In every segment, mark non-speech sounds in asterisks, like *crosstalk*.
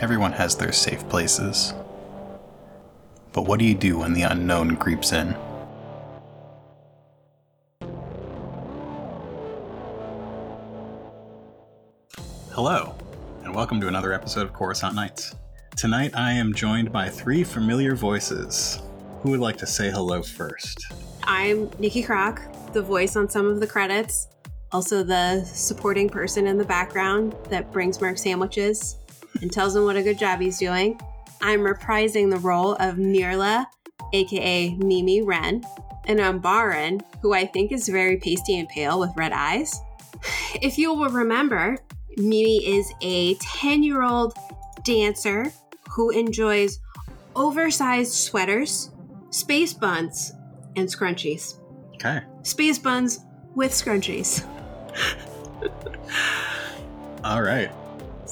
Everyone has their safe places. But what do you do when the unknown creeps in? Hello, and welcome to another episode of Coruscant Nights. Tonight I am joined by three familiar voices. Who would like to say hello first? I'm Nikki Kroc, the voice on some of the credits, also the supporting person in the background that brings Merc sandwiches and tells him what a good job he's doing. I'm reprising the role of Mirla, aka Mimi Wren, and I'm Barin, who I think is very pasty and pale with red eyes. *sighs* If you will remember, Mimi is a 10 year old dancer who enjoys oversized sweaters, space buns, and scrunchies. Okay. Space buns with scrunchies. All right.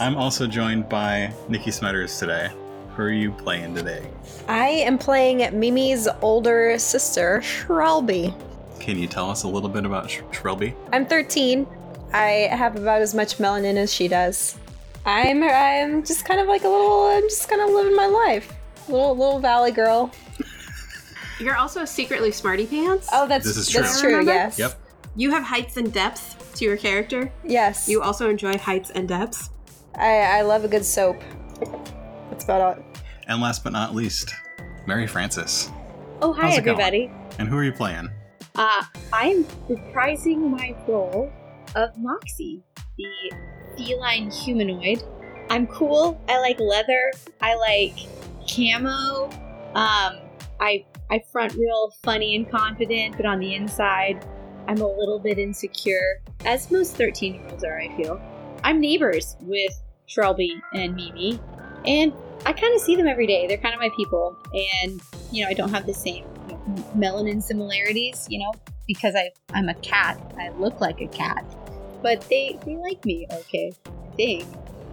I'm also joined by Nikki Smetters today. Who are you playing today? I am playing Mimi's older sister, Shrelby. Can you tell us a little bit about Sh- Shrelby? I'm 13. I have about as much melanin as she does. I'm I'm just kind of like a little I'm just kind of living my life. Little little valley girl. *laughs* You're also secretly smarty pants. Oh, that's This is that's true. true. Remember? Yes. Yep. You have heights and depths to your character. Yes. You also enjoy heights and depths. I I love a good soap. That's about it. And last but not least, Mary Frances. Oh, hi, How's it going? everybody. And who are you playing? Uh, I'm reprising my role of Moxie, the feline humanoid. I'm cool. I like leather. I like camo. Um, I I front real funny and confident, but on the inside, I'm a little bit insecure, as most 13 year olds are. I feel. I'm neighbors with Shrelby and Mimi, and I kind of see them every day. They're kind of my people, and you know, I don't have the same you know, melanin similarities, you know, because I I'm a cat. I look like a cat, but they they like me. Okay, I think.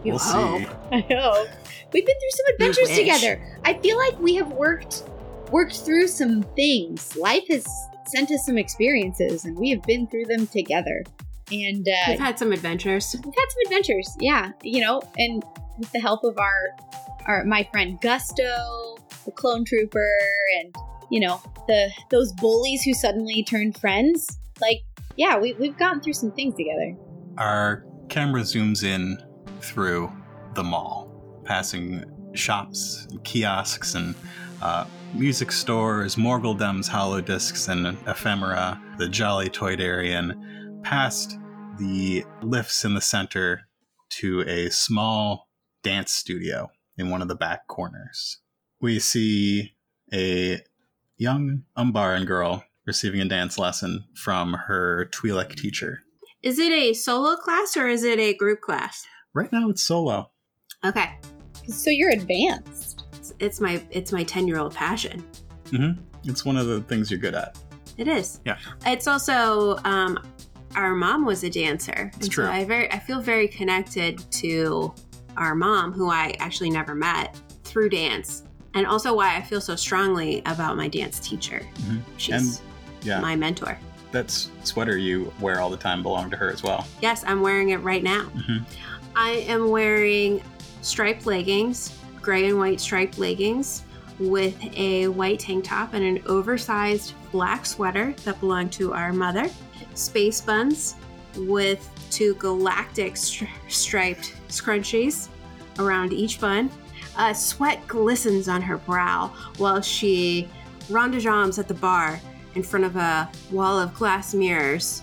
You we'll hope. see. *laughs* I know. We've been through some adventures together. I feel like we have worked worked through some things. Life has sent us some experiences, and we have been through them together. And uh, We've had some adventures. we've had some adventures yeah you know and with the help of our our my friend gusto the clone trooper and you know the those bullies who suddenly turned friends like yeah we, we've gotten through some things together Our camera zooms in through the mall, passing shops, and kiosks, and uh, music stores, Morguldems, holo discs, and ephemera, the Jolly Toydarian, past the lifts in the center to a small dance studio in one of the back corners. We see a young Umbaran girl receiving a dance lesson from her Twi'lek teacher. Is it a solo class or is it a group class? Right now, it's solo. Okay. so you're advanced It's, it's my it's my 10-year-old passion. It's one of the things you're good at. It is. Yeah. It's also um our mom was a dancer. It's and true. So I very I feel very connected to our mom who I actually never met through dance. And also why I feel so strongly about my dance teacher. Mhm. She's And yeah, my mentor. that sweater you wear all the time belonged to her as well. Yes, I'm wearing it right now. Mhm. I am wearing striped leggings, gray and white striped leggings, with a white tank top and an oversized black sweater that belonged to our mother, space buns with two galactic stri- striped scrunchies around each bun. Uh, sweat glistens on her brow while she rendezvous at the bar in front of a wall of glass mirrors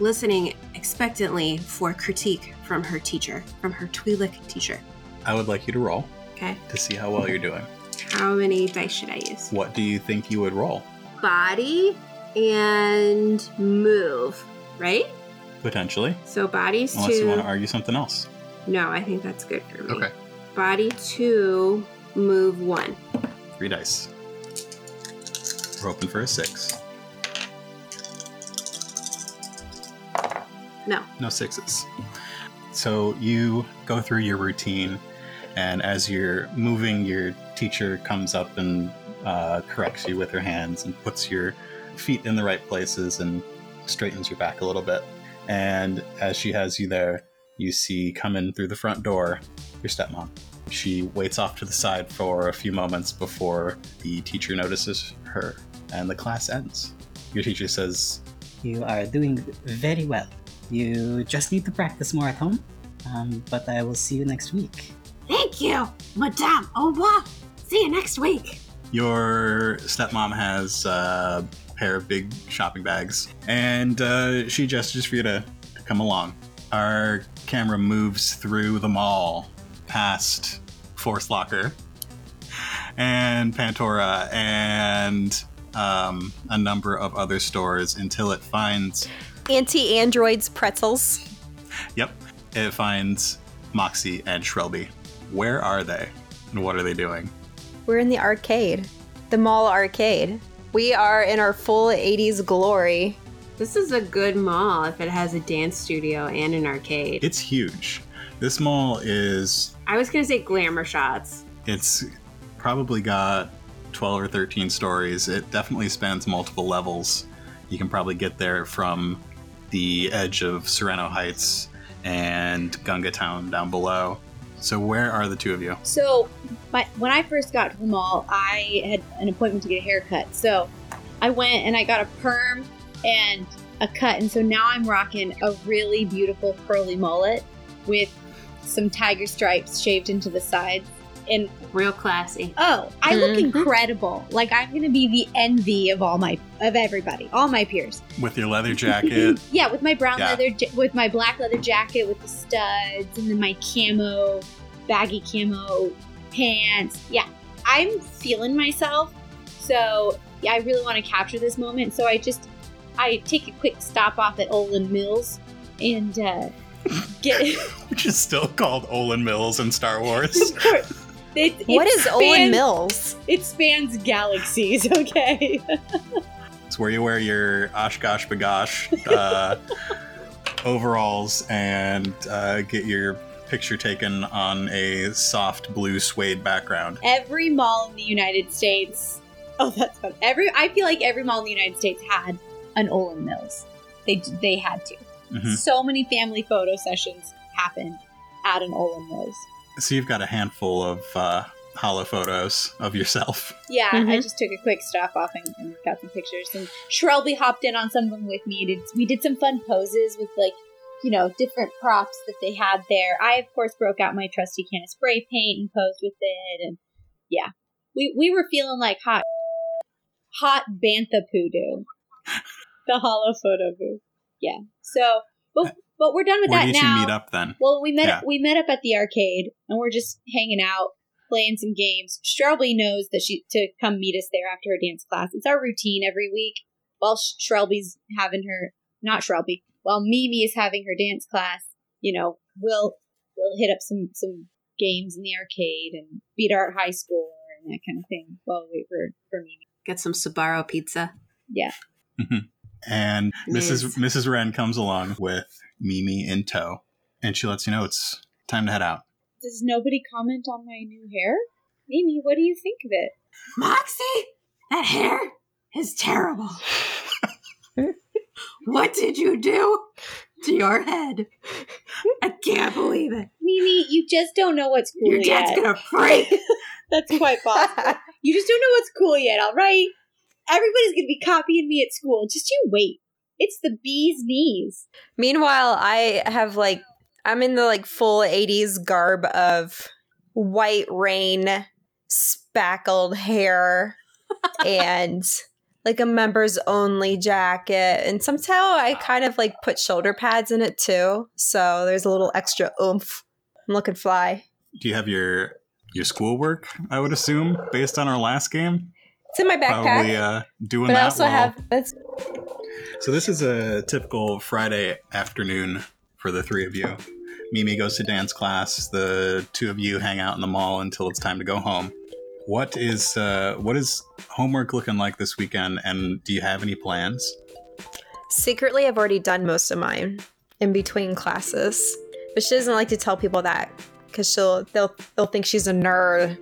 listening expectantly for critique from her teacher, from her Twi'lek teacher. I would like you to roll Okay, to see how well you're doing. How many dice should I use? What do you think you would roll? Body and move, right? Potentially, So body's unless two. you want to argue something else. No, I think that's good for me. Okay. Body two, move one. Three dice. We're hoping for a six. No. No sixes. So you go through your routine, and as you're moving, your teacher comes up and uh, corrects you with her hands and puts your feet in the right places and straightens your back a little bit. And as she has you there, you see come in through the front door your stepmom. She waits off to the side for a few moments before the teacher notices her and the class ends. Your teacher says, You are doing very well. You just need to practice more at home. Um, but I will see you next week. Thank you, Madame. Au revoir. See you next week. Your stepmom has a pair of big shopping bags, and uh, she gestures for you to, to come along. Our camera moves through the mall, past Force Locker, and Pantora, and um, a number of other stores until it finds, Anti androids pretzels. yep, it finds Moxie and Shrelby. Where are they? And what are they doing? We're in the arcade, the mall arcade. We are in our full 80s glory. This is a good mall if it has a dance studio and an arcade. It's huge. This mall is I was gonna say glamour shots. It's probably got 12 or 13 stories. It definitely spans multiple levels. You can probably get there from the edge of Sereno Heights and Gunga Town down below. So, where are the two of you? So, my, when I first got to the mall, I had an appointment to get a haircut. So, I went and I got a perm and a cut. And so now I'm rocking a really beautiful curly mullet with some tiger stripes shaved into the sides. And Real classy. oh, I look Mhm. incredible. Like I'm going to be the envy of all my of everybody, all my peers. With your leather jacket. *laughs* Yeah, with my brown Yeah. leather, with my black leather jacket, with the studs, and then my camo, baggy camo pants. Yeah, I'm feeling myself. So yeah, I really want to capture this moment. So I just, I take a quick stop off at Olan Mills and uh, get. *laughs* which is still called Olan Mills in Star *laughs* Wars. of course, it, What it is Owen Mills? It spans galaxies. *laughs* Okay. It's where you wear your OshKosh B'gosh uh, *laughs* overalls and uh, get your picture taken on a soft blue suede background. every mall in the United States. Oh, that's fun. Every I feel like every mall in the United States had an Olan Mills. They they had to. Mhm. So many family photo sessions happened at an Olan Mills. So you've got a handful of uh, holo photos of yourself. Yeah, I Mhm. just took a quick stop off and, and got some pictures. And Shrelby hopped in on some of them with me. Did, we did some fun poses with like, you know, different props that they had there. I of course broke out my trusty can of spray paint and posed with it. And yeah, we we were feeling like hot, hot bantha poodoo, *laughs* the holo photo booth. Yeah. So, but but we're done with Where that did now. you meet up then? Well, we met Yeah. we met up at the arcade and we're just hanging out, playing some games. Shrelby knows that she to come meet us there after her dance class. It's our routine every week. While Sh- Shrelby's having her not Shrelby, while Mimi is having her dance class, you know, we'll we'll hit up some some games in the arcade and beat our high score and that kind of thing while we wait for for Mimi. Get some Sbarro pizza. Yeah. Mm-hmm. And Mrs. Miss. Mrs. Wren comes along with Mimi in tow, and she lets you know it's time to head out. Does nobody comment on my new hair? Mimi, what do you think of it? Moxie, that hair is terrible. *laughs* what did you do to your head? I can't believe it. Mimi, you just don't know what's cool Your dad's yet. gonna freak. *laughs* That's quite possible. *laughs* you just don't know what's cool yet, all right? Everybody's gonna be copying me at school. Just you wait. It's the bee's knees. Meanwhile, I have like I'm in the like full 80s garb of white rain, spackled hair, *laughs* and like a members only jacket. And somehow I kind of like put shoulder pads in it too. So there's a little extra oomph. I'm looking fly. Do you have your your schoolwork? I would assume, based on our last game, It's in my backpack. probably uh, doing but that. I also while- have that's So this is a typical Friday afternoon for the three of you. Mimi goes to dance class. The two of you hang out in the mall until it's time to go home. What is uh, what is homework looking like this weekend? And do you have any plans? secretly I've already done most of mine in between classes. But she doesn't like to tell people that because she'll they'll they'll think she's a nerd.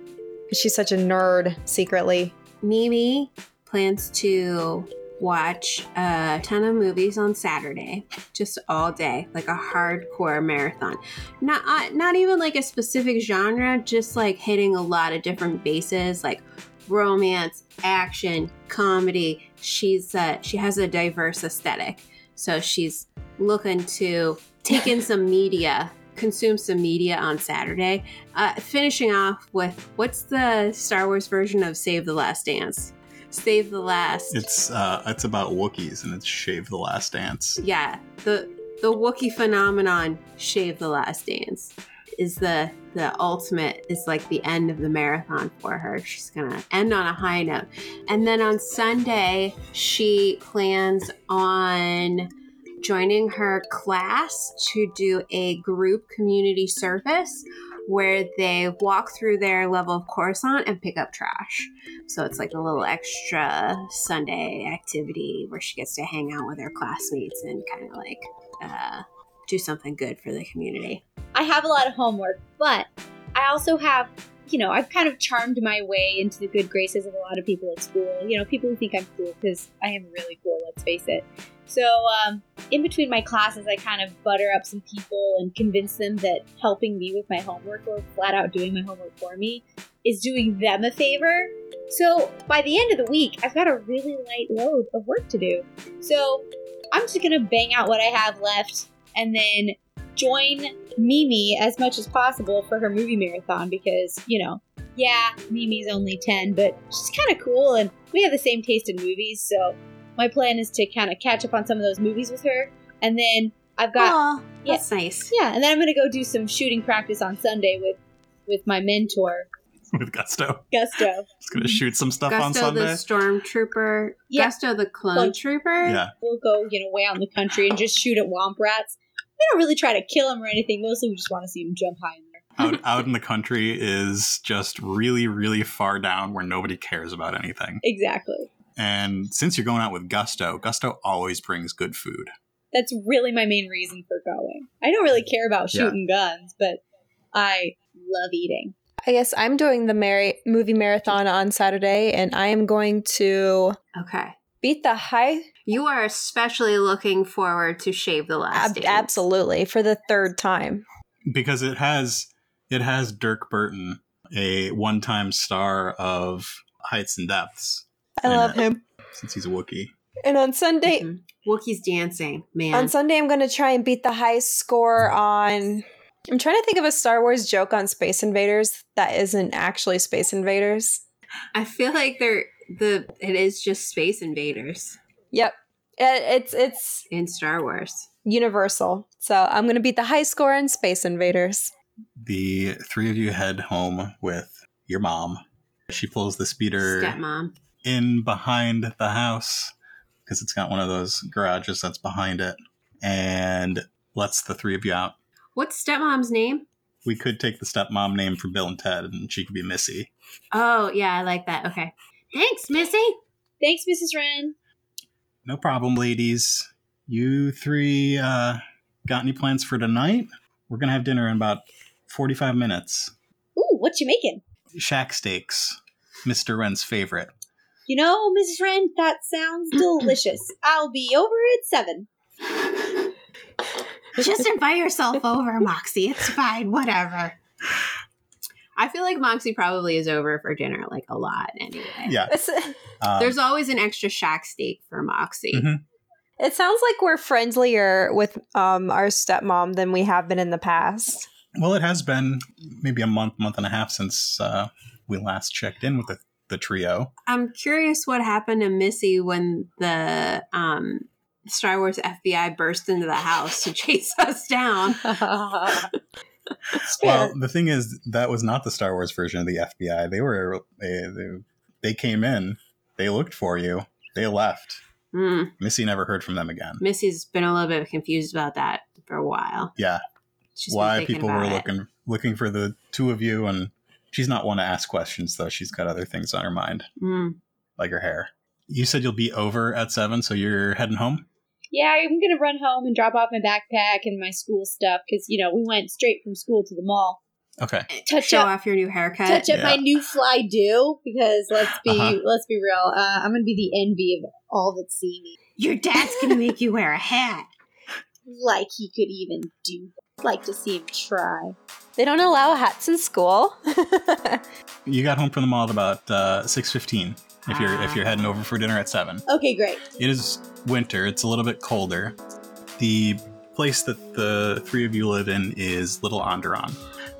'Cause She's such a nerd secretly. Mimi plans to watch a ton of movies on Saturday, just all day, like a hardcore marathon. Not uh, not even like a specific genre, just like hitting a lot of different bases, like romance, action, comedy. She's uh, she has a diverse aesthetic, so she's looking to take in *laughs* some media. Consume some media on Saturday. Uh, finishing off with what's the Star Wars version of Save the Last Dance? Save the Last. It's uh, it's about Wookiees and it's Shave the Last Dance. yeah, the the Wookiee phenomenon, Shave the Last Dance, is the the ultimate. It's like the end of the marathon for her. She's gonna end on a high note, and then on Sunday she plans on joining her class to do a group community service where they walk through their level of Coruscant and pick up trash. So it's like a little extra Sunday activity where she gets to hang out with her classmates and kind of like uh, do something good for the community. I have a lot of homework, but I also have, you know, I've kind of charmed my way into the good graces of a lot of people at school. You know, people who think I'm cool because I am really cool, let's face it. So, um, in between my classes, I kind of butter up some people and convince them that helping me with my homework or flat out doing my homework for me is doing them a favor. So, by the end of the week, I've got a really light load of work to do. So, I'm just gonna bang out what I have left and then join Mimi as much as possible for her movie marathon because, you know, yeah, Mimi's only 10, but she's kind of cool and we have the same taste in movies, so my plan is to kind of catch up on some of those movies with her. And then I've got, oh, that's nice. yeah, and then I'm going to go do some shooting practice on Sunday with with my mentor, *laughs* With Gusto. Gusto. *laughs* Just gonna shoot some stuff on Sunday. Gusto the Sunday. stormtrooper. Yeah. Gusto the clone Clone- trooper. Yeah. We'll go, you know, way out in the country and just shoot at womp rats. We don't really try to kill him or anything. Mostly we just want to see him jump high in there. *laughs* out out in the country is just really really far down where nobody cares about anything. Exactly. And since you're going out with Gusto, Gusto always brings good food. That's really my main reason for going. I don't really care about Yeah. shooting guns, but I love eating. I guess I'm doing the Mar- movie marathon on Saturday, and I am going to Okay. Beat the high. You are especially looking forward to Shave the Last Ab- absolutely for the third time. because it has it has Dirk Burton, a one-time star of Heights and Depths, I love uh, him. since he's a Wookiee. And on Sunday, Mhm. Wookiees dancing, man. on Sunday, I'm going to try and beat the high score on. I'm trying to think of a Star Wars joke on Space Invaders that isn't actually Space Invaders. I feel like they're the it is just Space Invaders Yep, It- it's it's in Star Wars. universal. So I'm going to beat the high score in Space Invaders. The three of you head home with your mom. She pulls the speeder Stepmom. in behind the house because it's got one of those garages that's behind it and lets the three of you out. What's stepmom's name? We could take the stepmom name from Bill and Ted and she could be Missy. Oh yeah, I like that. Okay. Thanks, Missy. Thanks, Mrs. Wren. No problem, ladies. You three uh, got any plans for tonight? We're going to have dinner in about 45 minutes. Ooh, what you making? Shack steaks, Mr. Wren's favorite. You know, Mrs. Wren, that sounds *clears throat* delicious. I'll be over at seven. Just invite yourself over, Moxie. It's fine, whatever. I feel like Moxie probably is over for dinner like a lot anyway. Yeah. It's, *laughs* um, There's always an extra shack steak for Moxie. Mhm. it sounds like we're friendlier with um, our stepmom than we have been in the past. well, it has been maybe a month, month and a half since uh, we last checked in with the, the trio. I'm curious what happened to Missy when the um, Star Wars FBI burst into the house to *laughs* chase us down. *laughs* *laughs* Well, the thing is, that was not the Star Wars version of the FBI. They were they, they, they came in, they looked for you, they left. Mm, Missy never heard from them again. Missy's been a little bit confused about that for a while. Yeah, She's why people were it. looking looking for the two of you, and she's not one to ask questions though. She's got other things on her mind, Mm. like her hair. You said you'll be over at seven, so you're heading home. Yeah, I'm gonna run home and drop off my backpack and my school stuff because you know we went straight from school to the mall. Okay. touch Show up off your new haircut. touch up my new fly do because let's be Uh-huh. let's be real. Uh, I'm gonna be the envy of all that see me. Your dad's gonna make you wear a hat. *laughs* Like he could even do. Like to see him try. They don't allow hats in school. *laughs* You got home from the mall at about uh, six fifteen. If you're if you're ah. heading over for dinner at seven, Okay, great. it is winter. It's a little bit colder. The place that the three of you live in is Little Onderon,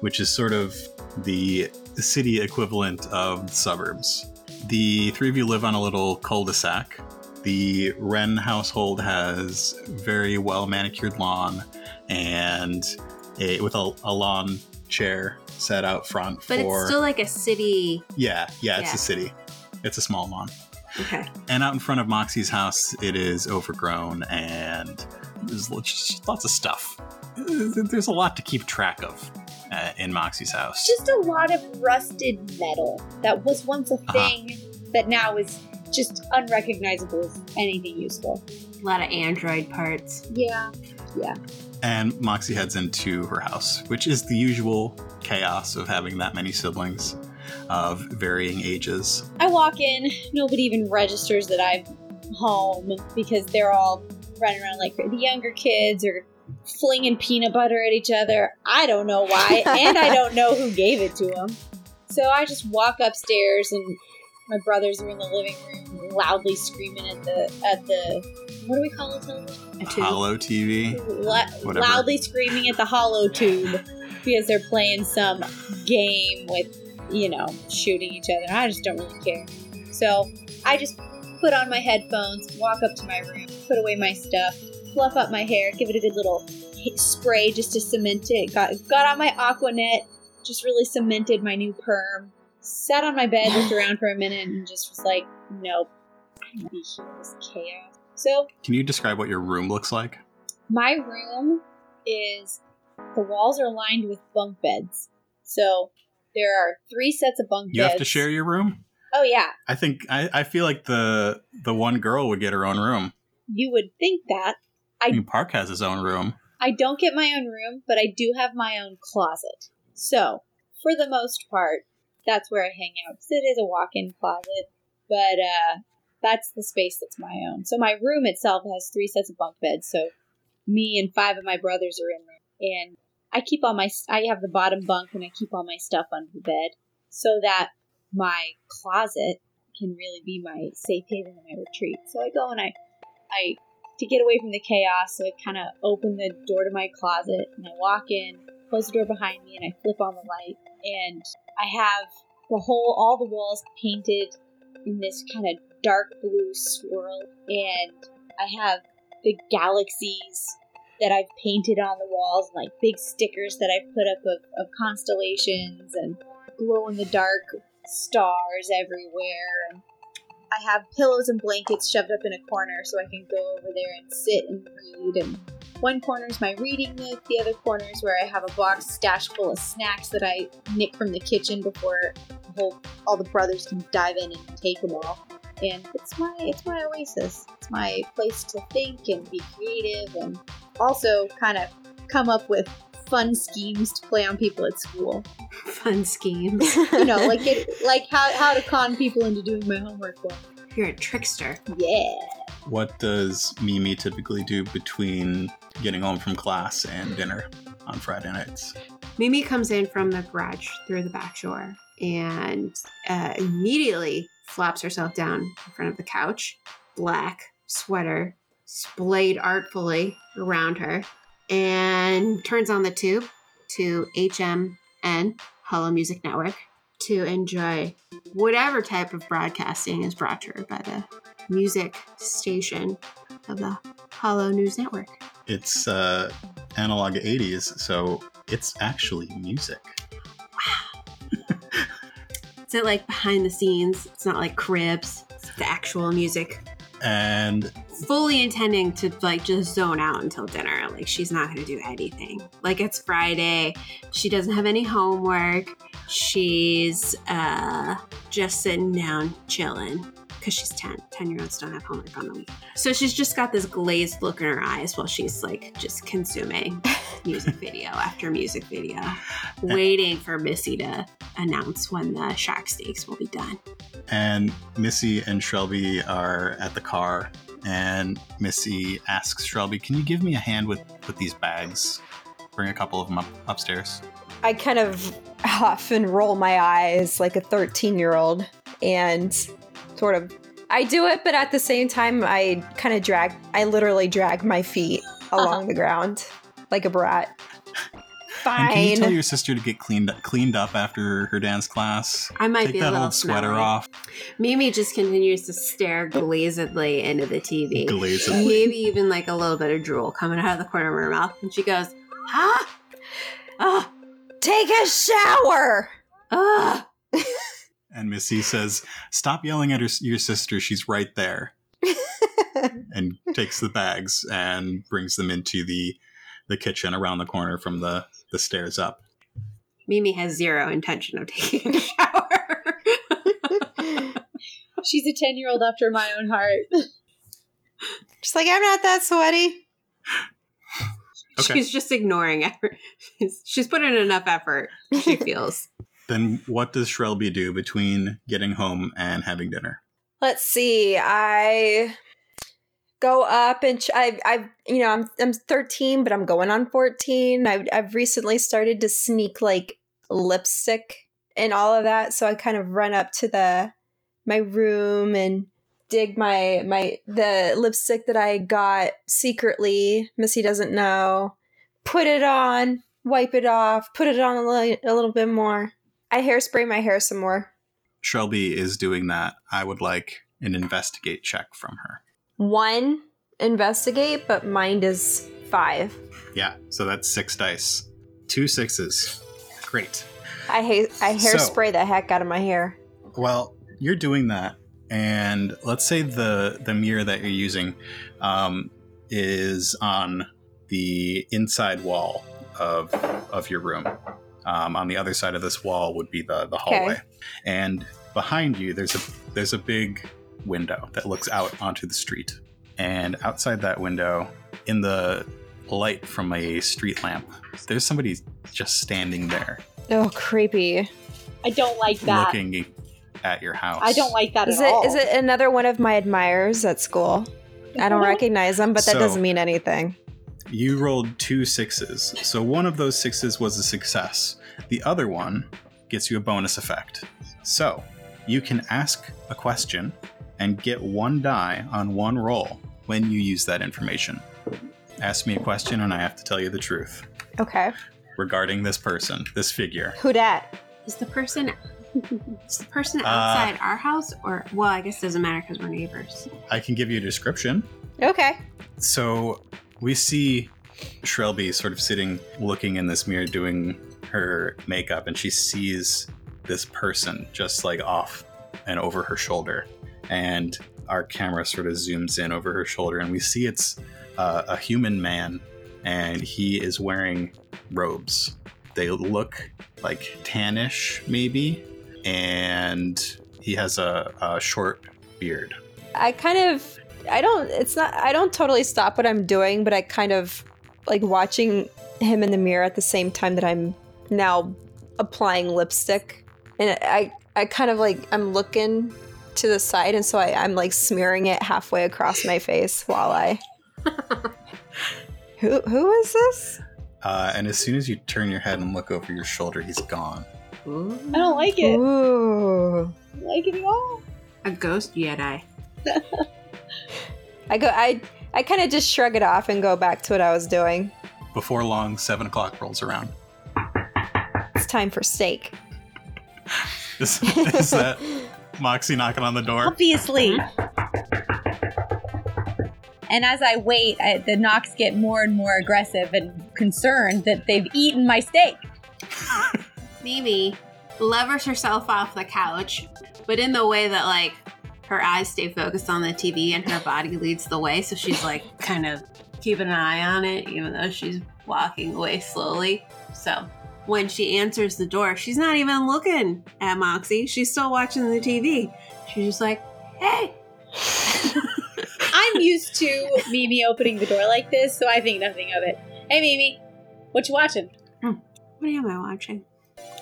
which is sort of the city equivalent of the suburbs. The three of you live on a little cul-de-sac. The Wren household has very well manicured lawn and a with a, a lawn chair set out front But for it's still like a city. yeah yeah it's Yeah. a city it's a small lawn Okay. and out in front of Moxie's house, it is overgrown and there's just lots of stuff. There's a lot to keep track of uh, in Moxie's house. Just a lot of rusted metal that was once a Uh-huh. thing that now is just unrecognizable as anything useful. A lot of Android parts. Yeah. Yeah. And Moxie heads into her house, which is the usual chaos of having that many siblings of varying ages. I walk in, nobody even registers that I'm home because they're all running around like the younger kids are flinging peanut butter at each other. I don't know why, *laughs* and I don't know who gave it to them. So I just walk upstairs, and my brothers are in the living room, loudly screaming at the at the what do we call it? television? A tube. Holo TV. La- Whatever. loudly screaming at the holo tube because they're playing some game with, you know, shooting each other. I just don't really care. So I just put on my headphones, walk up to my room, put away my stuff, fluff up my hair, give it a good little spray just to cement it. Got got on my Aquanet, just really cemented my new perm. Sat on my bed, looked around for a minute, and just was like, nope, be here this chaos. So Can you describe what your room looks like? my room is the walls are lined with bunk beds. So there are three sets of bunk You beds. You have to share your room? Oh yeah, I think I, I feel like the the one girl would get her own room. you would think that. I I- mean, Park has his own room. I don't get my own room, but I do have my own closet. So for the most part, that's where I hang out. it is a walk-in closet, but uh, that's the space that's my own. So my room itself has three sets of bunk beds. So me and five of my brothers are in there, and I keep all my I have the bottom bunk and I keep all my stuff under the bed so that my closet can really be my safe haven and my retreat. So I go and I I to get away from the chaos, so I kind of open the door to my closet and I walk in, close the door behind me, and I flip on the light. And I have the whole, all the walls painted in this kind of dark blue swirl. And I have the galaxies that I've painted on the walls, like big stickers that I've put up of, of constellations and glow in the dark stars everywhere. And I have pillows and blankets shoved up in a corner so I can go over there and sit and read. And one corner is my reading nook, the other corner is where I have a box stashed full of snacks that I nick from the kitchen before the whole, all the brothers can dive in and take them all. And it's my it's my oasis. It's my place to think and be creative and also kind of come up with fun schemes to play on people at school. Fun schemes. *laughs* You know, like it, like how how to con people into doing my homework for. You're a trickster. Yeah. What does Mimi typically do between getting home from class and dinner on Friday nights? Mimi comes in from the garage through the back door and uh, immediately flops herself down in front of the couch. Black sweater splayed artfully around her and turns on the tube to HMN, Holo Music Network, to enjoy whatever type of broadcasting is brought to her by the music station of the Holo News Network. It's uh, analog 80s, so it's actually music. Wow. *laughs* Is it like behind the scenes? It's not like cribs. It's the actual music. And Fully intending to like just zone out until dinner. Like she's not gonna do anything. Like it's Friday. She doesn't have any homework. She's uh just sitting down, chilling. because she's 10. 10 year olds don't have homework on the week. So she's just got this glazed look in her eyes while she's like just consuming *laughs* music video after music video, waiting for Missy to announce when the shark steaks will be done. And Missy and Shelby are at the car, and Missy asks Shelby, "Can you give me a hand with with these bags? Bring a couple of them up upstairs." I kind of huff and roll my eyes like a 13 year old and sort of. I do it, but at the same time, I kind of drag, I literally drag my feet uh-huh. along the ground like a brat. And can you tell your sister to get cleaned cleaned up after her dance class? I might Take be a that little old sweater smelly. off. Mimi just continues to stare glazedly into the TV. Glazedly. Maybe even like a little bit of drool coming out of the corner of her mouth. And she goes, Huh? Ah, Take a shower! ah. *laughs* And Missy says, "Stop yelling at her, your sister. She's right there." *laughs* and takes the bags and brings them into the the kitchen around the corner from the the stairs up. Mimi has zero intention of *laughs* taking a shower. She's a 10 year old after my own heart. Just like, I'm not that sweaty. Okay. She's just ignoring effort. She's, she's put in enough effort, she *laughs* feels. Then what does Shrelby do between getting home and having dinner? Let's see. I go up and ch- I, I, you know, I'm I'm 13, but I'm going on 14. I've I've recently started to sneak like lipstick and all of that, so I kind of run up to the my room and dig my my the lipstick that I got secretly. Missy doesn't know. Put it on, wipe it off, put it on a, li- a little bit more. I hairspray my hair some more. Shelby is doing that. I would like an investigate check from her. One investigate, but mind is five. Yeah, so that's six dice. Two sixes. Great. I hate I So- hairspray the heck out of my hair. Well, you're doing that, and let's say the the mirror that you're using um, is on the inside wall of of your room. Um, on the other side of this wall would be the the hallway, and behind you there's a there's a big window that looks out onto the street, and outside that window, in the light from a street lamp, there's somebody just standing there, Oh, creepy. I don't like that. looking at your house. I don't like that Is at it all. is it another one of my admirers at school? I don't recognize them, but that So- doesn't mean anything. You rolled two sixes, so one of those sixes was a success. The other one gets you a bonus effect. So you can ask a question and get one die on one roll when you use that information. Ask me a question, and I have to tell you the truth Okay. regarding this person, this figure. Who dat? Is the person is the person Uh, outside our house or well, I guess it doesn't matter because we're neighbors. I can give you a description. Okay. So we see Shrelby sort of sitting looking in this mirror doing her makeup and she sees this person just like off and over her shoulder and our camera sort of zooms in over her shoulder and we see it's uh, a human man and he is wearing robes they look like tannish maybe and he has a, a short beard I kind of I don't it's not I don't totally stop what I'm doing, but I kind of like watching him in the mirror at the same time that I'm now applying lipstick. And I I kind of like I'm looking to the side and so I, I'm like smearing it halfway across my face while I *laughs* Who who is this? uh, and as soon as you turn your head and look over your shoulder he's gone Ooh. I don't like it. Ooh. I don't like it at all. A ghost Jedi. *laughs* I go I I kind of just shrug it off and go back to what I was doing. Before long, seven o'clock rolls around. It's time for steak. *laughs* Is, is that Moxie knocking on the door? Obviously. Mm-hmm. And as I wait, I, the knocks get more and more aggressive and concerned that they've eaten my steak. *laughs* Mimi levers herself off the couch, but in the way that like her eyes stay focused on the TV and her body leads the way. So she's like kind of keeping an eye on it, even though she's walking away slowly. So when she answers the door, she's not even looking at Moxie. She's still watching the TV. She's just like, Hey! *laughs* I'm used to Mimi opening the door like this, so I think nothing of it. Hey, Mimi, what you watching? What am I watching?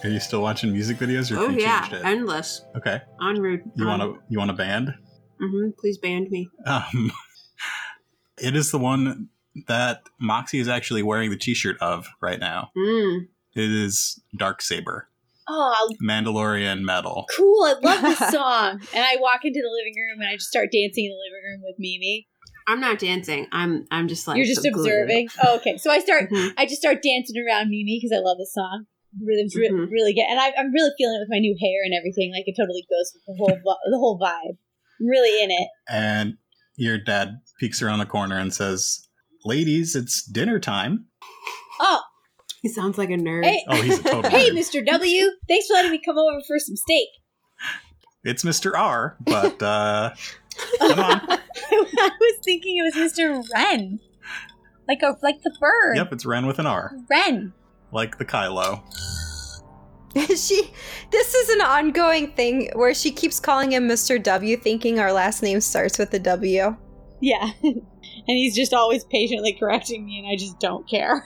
Are you still watching music videos, or Oh you yeah, changed it? endless. okay. En route. You want to you want a band? Mm-hmm. Please band me. Um, *laughs* it is the one that Moxie is actually wearing the T-shirt of right now. Mm. It is Dark Saber, Oh, Mandalorian metal. cool! I love this *laughs* song. And I walk into the living room and I just start dancing in the living room with Mimi. I'm not dancing. I'm I'm just like You're just the observing. Oh, okay. So I start. Mhm. I just start dancing around Mimi because I love the song. The rhythm's re- Mhm. really good, and I, I'm really feeling it with my new hair and everything. Like it totally goes with the whole the whole vibe. I'm really in it. And your dad peeks around the corner and says, "Ladies, it's dinner time." Oh, *laughs* He sounds like a nerd. hey, Oh, he's a total *laughs* hey, nerd. Mr. W. Thanks for letting me come over for some steak. It's Mr. R, but uh, come on. *laughs* I was thinking it was Mr. Wren, like a like the bird. Yep, it's Ren with an R, Wren. like the Kylo. she this is an ongoing thing where she keeps calling him Mr. W thinking our last name starts with a W. Yeah. and he's just always patiently correcting me, and I just don't care.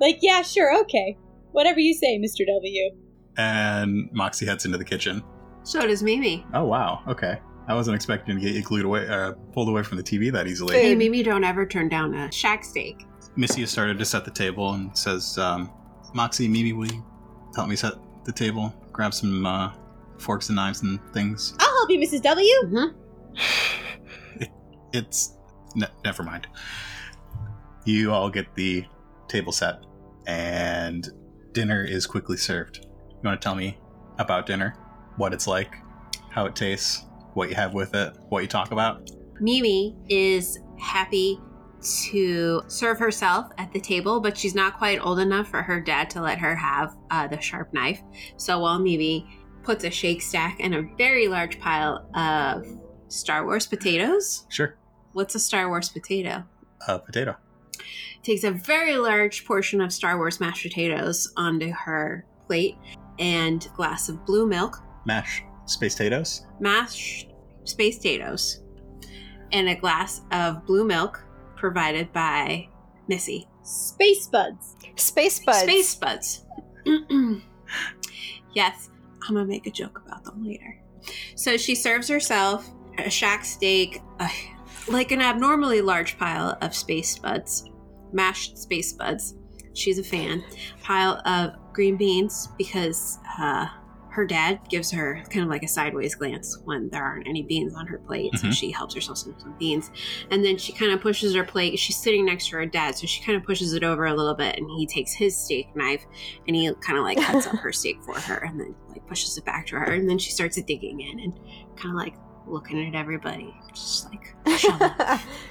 Like, yeah, sure, okay. Whatever you say, Mr. W. And Moxie heads into the kitchen. So does Mimi. Oh wow, okay. I wasn't expecting to get you glued away, uh, pulled away from the TV that easily. Hey, Mimi, don't ever turn down a shack steak. Missy has started to set the table and says, um, "Moxie, Mimi, will you help me set the table? Grab some uh, forks and knives and things." I'll help you, Mrs. W. Mm-hmm. *sighs* It's ne- never mind. You all get the table set, and dinner is quickly served. You want to tell me about dinner? What it's like, how it tastes, what you have with it, what you talk about? Mimi is happy to serve herself at the table, but she's not quite old enough for her dad to let her have uh, the sharp knife. So while Mimi puts a shake stack and a very large pile of Star Wars potatoes. Sure, What's a Star Wars potato? a potato. Takes a very large portion of Star Wars mashed potatoes onto her plate and a glass of blue milk, Mash space potatoes. mashed space potatoes, and a glass of blue milk provided by Missy. Space buds. Space buds. Space buds. *clears throat* yes, I'm gonna make a joke about them later. So she serves herself a shack steak, uh, like an abnormally large pile of space buds, mashed space buds. She's a fan. Pile of green beans because uh, her dad gives her kind of like a sideways glance when there aren't any beans on her plate. So Mhm. she helps herself some, some beans. And then she kind of pushes her plate. She's sitting next to her dad, so she kind of pushes it over a little bit, and he takes his steak knife and he kind of like cuts up *laughs* her steak for her, and then like pushes it back to her, and then she starts digging in and kind of like looking at everybody, just like shoveling,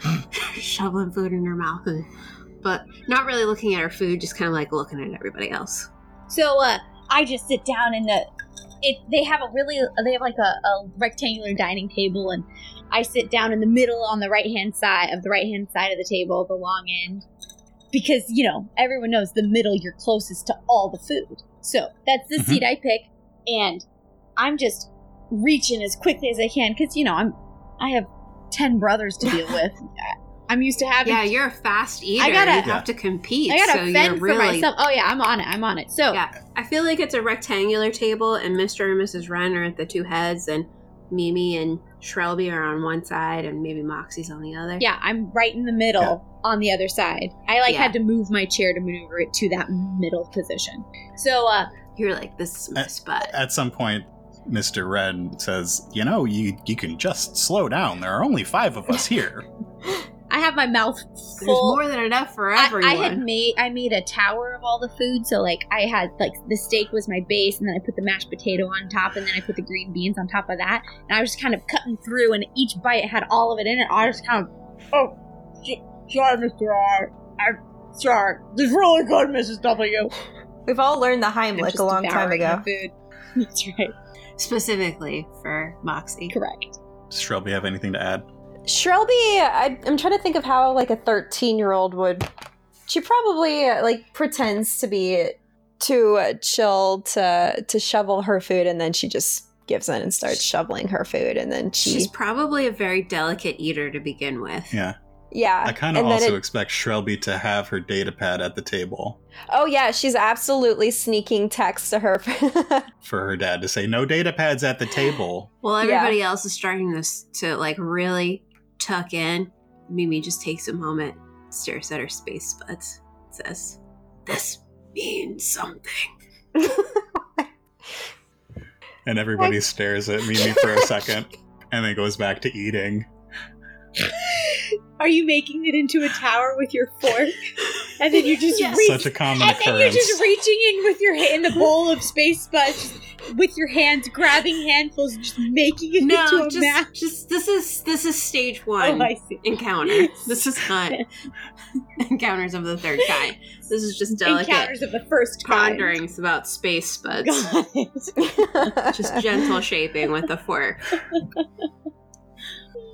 *laughs* *laughs* shoveling food in her mouth, and, but not really looking at her food, just kind of like looking at everybody else. So, uh, I just sit down in the. It, they have a really they have like a, a rectangular dining table and I sit down in the middle on the right hand side of the right hand side of the table, the long end, because you know everyone knows the middle you're closest to all the food. So that's the Mhm. seat I pick, and I'm just reaching as quickly as I can because you know I'm I have ten brothers to deal *laughs* with. I'm used to having Yeah, you're a fast eater. I gotta- you have to compete. I gotta so fend you're for really, myself. Oh yeah, I'm on it. I'm on it. So Yeah, I feel like it's a rectangular table, and Mr. and Mrs. Wren are at the two heads, and Mimi and Shrelby are on one side, and maybe Moxie's on the other. Yeah, I'm right in the middle on the other side. I like Yeah. had to move my chair to maneuver it to that middle position. So uh You're like, this is my Uh, spot. At some point, Mr. Red says, You know, you, you can just slow down. There are only five of us here. *laughs* I have my mouth full. There's full. more than enough for I, everyone. I had made I made a tower of all the food, so like I had like the steak was my base, and then I put the mashed potato on top, and then I put the green beans on top of that, and I was just kind of cutting through, and each bite had all of it in it. I was kind of, oh, sh- sorry, Mister R, I'm sorry. This is really good, Mrs. W. We've all learned the Heimlich a long time ago. Food. *laughs* That's right. Specifically for Moxie. Correct. Does Shelby have anything to add? Shelby, I, I'm trying to think of how like a 13 year old would. She probably uh, like pretends to be too uh, chill to to shovel her food, and then she just gives in and starts shoveling her food, and then she, She's probably a very delicate eater to begin with. Yeah. yeah, I kind of also it- expect Shrelby to have her data pad at the table oh yeah, she's absolutely sneaking text to her. *laughs* for her dad to say, no data pads at the table. Well, everybody else is starting this to like really tuck in, Mimi just takes a moment, stares at her space buds, says, "This means something." *laughs* And everybody stares at Mimi for a second and then goes back to eating. *laughs* Are you making it into a tower with your fork? And then you're just *laughs* Yes. reach- Such a common and then you're just reaching in with your hand in the bowl of space sponge with your hands grabbing handfuls and just making it into a just, mash. just this is this is stage Oh, one I see. encounter. This is not *laughs* encounters of the third kind. This is just delicate Encounters of the first kind. ponderings about space buds. *laughs* Just gentle shaping with a fork.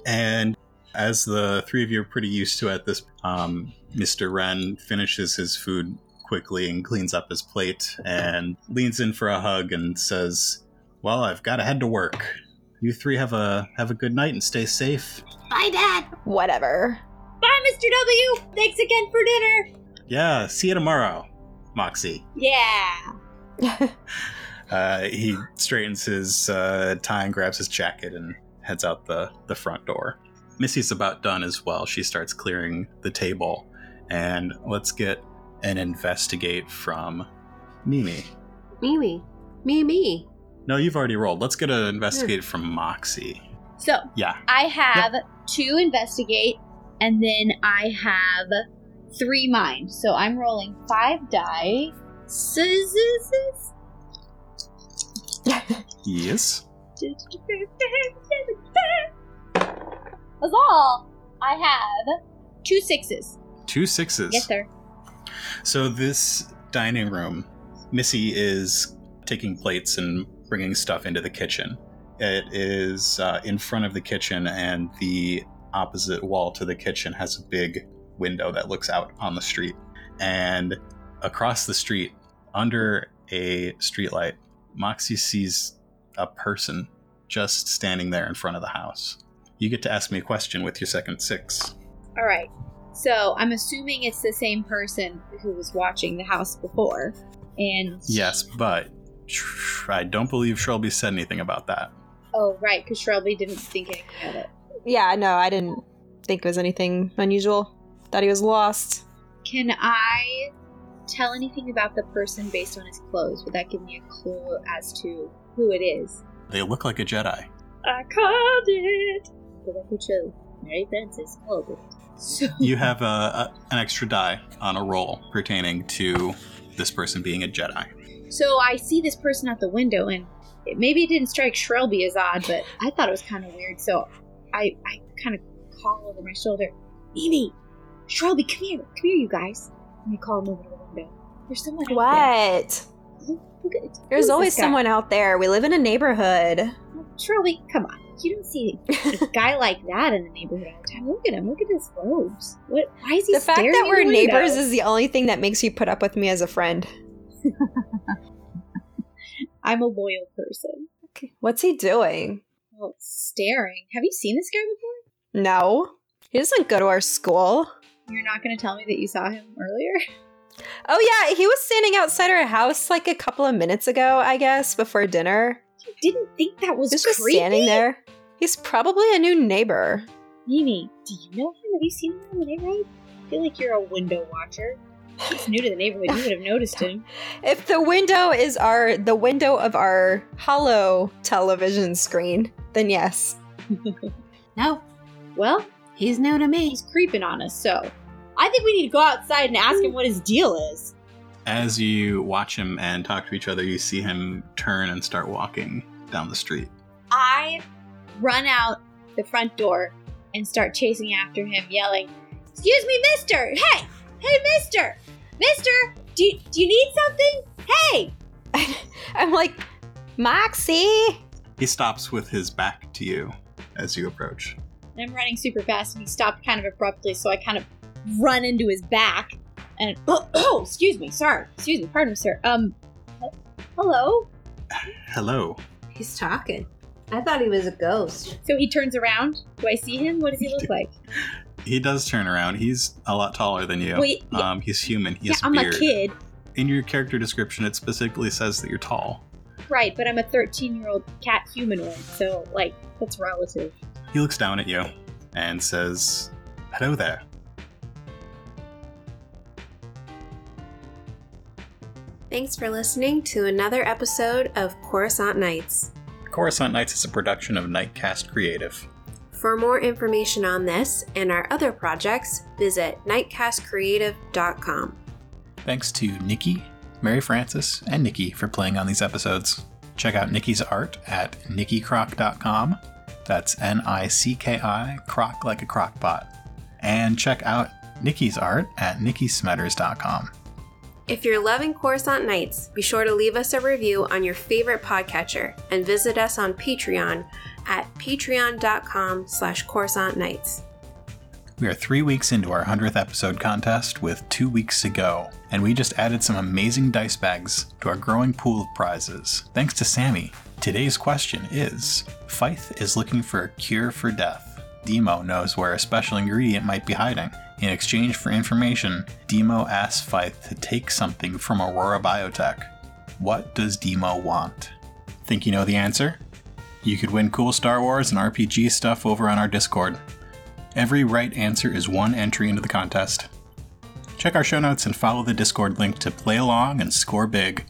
And as the three of you are pretty used to it, this um, Mr. Wren finishes his food quickly and cleans up his plate and leans in for a hug and says, "Well, I've got to head to work. You three have a have a good night and stay safe." Bye, Dad. Whatever. Bye, Mr. W. Thanks again for dinner. Yeah, see you tomorrow, Moxie. Yeah. *laughs* Uh, he straightens his uh, tie and grabs his jacket and heads out the, the front door. Missy's about done as well. She starts clearing the table. And let's get an investigate from Mimi. Mimi. Mimi. No, you've already rolled. Let's get an investigate hmm. from Moxie. So Yeah. I have two investigate, and then I have three mind. So I'm rolling five die. Yes. *laughs* That's all. I have two sixes. Two sixes. Yes, sir. So this dining room, Missy is taking plates and bringing stuff into the kitchen. It is uh, in front of the kitchen, and the opposite wall to the kitchen has a big window that looks out on the street. And across the street, under a streetlight, Moxie sees a person just standing there in front of the house. You get to ask me a question with your second six. All right. So I'm assuming it's the same person who was watching the house before, and Yes, but tr- I don't believe Shrelby said anything about that. Oh, right, because Shrelby didn't think anything of it. yeah, no, I didn't think it was anything unusual. Thought he was lost. Can I tell anything about the person based on his clothes? Would that give me a clue as to who it is? They look like a Jedi. I called it. Rebecca Cho, Mary Frances called oh, it. So You have a, a, an extra die on a roll pertaining to this person being a Jedi. So I see this person at the window, and it, maybe it didn't strike Shrelby as odd, but I thought it was kind of weird. So I, I kind of call over my shoulder, Mimi, Shrelby, come here, come here, you guys. And I call him over to the window. There's someone out What? there. Look, look at. There's always someone out there. We live in a neighborhood. Shrelby, come on. You don't see *laughs* a guy like that in the neighborhood all the time. Look at him. Look at his robes. What? Why is he The fact that we're window? neighbors is the only thing that makes you put up with me as a friend. *laughs* I'm a loyal person. What's he doing? Well, staring. Have you seen this guy before? No. He doesn't go to our school. You're not going to tell me that you saw him earlier? *laughs* Oh, yeah, he was standing outside our house like a couple of minutes ago, I guess, before dinner. You didn't think that was He's just creepy? standing there. He's probably a new neighbor. Mimi, do you know him? Have you seen him in the neighborhood? I feel like you're a window watcher. He's new to the neighborhood. You would have noticed him. *laughs* If the window is our the window of our holo television screen, then yes. *laughs* No, Well, he's new to me. he's creeping on us, so I think we need to go outside and ask him what his deal is. As you watch him and talk to each other, you see him turn and start walking down the street. I run out the front door and start chasing after him, yelling, Excuse me, mister! Hey! Hey, mister! Mister! Do you, do you need something? Hey! *laughs* I'm like, Moxie. He stops with his back to you as you approach. I'm running super fast, and he stopped kind of abruptly, so I kind of run into his back. And oh, *clears throat* oh excuse me, sorry, excuse me, pardon me, sir. Um, hello. Hello. he's talking. I thought he was a ghost. So he turns around. Do I see him? What does he look like? He does turn around. He's a lot taller than you. Wait, yeah. Um, he's human. He yeah, has a I'm beard. a kid. In your character description, it specifically says that you're tall. Right, but I'm a 13 year old cat humanoid, so, like, that's relative. He looks down at you and says, Hello there. Thanks for listening to another episode of Coruscant Nights. Coruscant Nights is a production of Nightcast Creative. For more information on this and our other projects, visit nightcastcreative.com. Thanks to Nikki, Mary Frances, and Nikki for playing on these episodes. Check out Nikki's art at nikkicroc.com. That's N I C K I, croc like a crock pot. And check out Nikki's art at nikkismetters.com. If you're loving Coruscant Nights, be sure to leave us a review on your favorite podcatcher and visit us on Patreon at patreon.com slash Nights. We are three weeks into our 100th episode contest with two weeks to go, and we just added some amazing dice bags to our growing pool of prizes. Thanks to Sammy. Today's question is Fife is looking for a cure for death. Demo knows where a special ingredient might be hiding. In exchange for information, Demo asks Fife to take something from Aurora Biotech. What does Demo want? Think you know the answer? You could win cool Star Wars and RPG stuff over on our Discord. Every right answer is one entry into the contest. Check our show notes and follow the Discord link to play along and score big.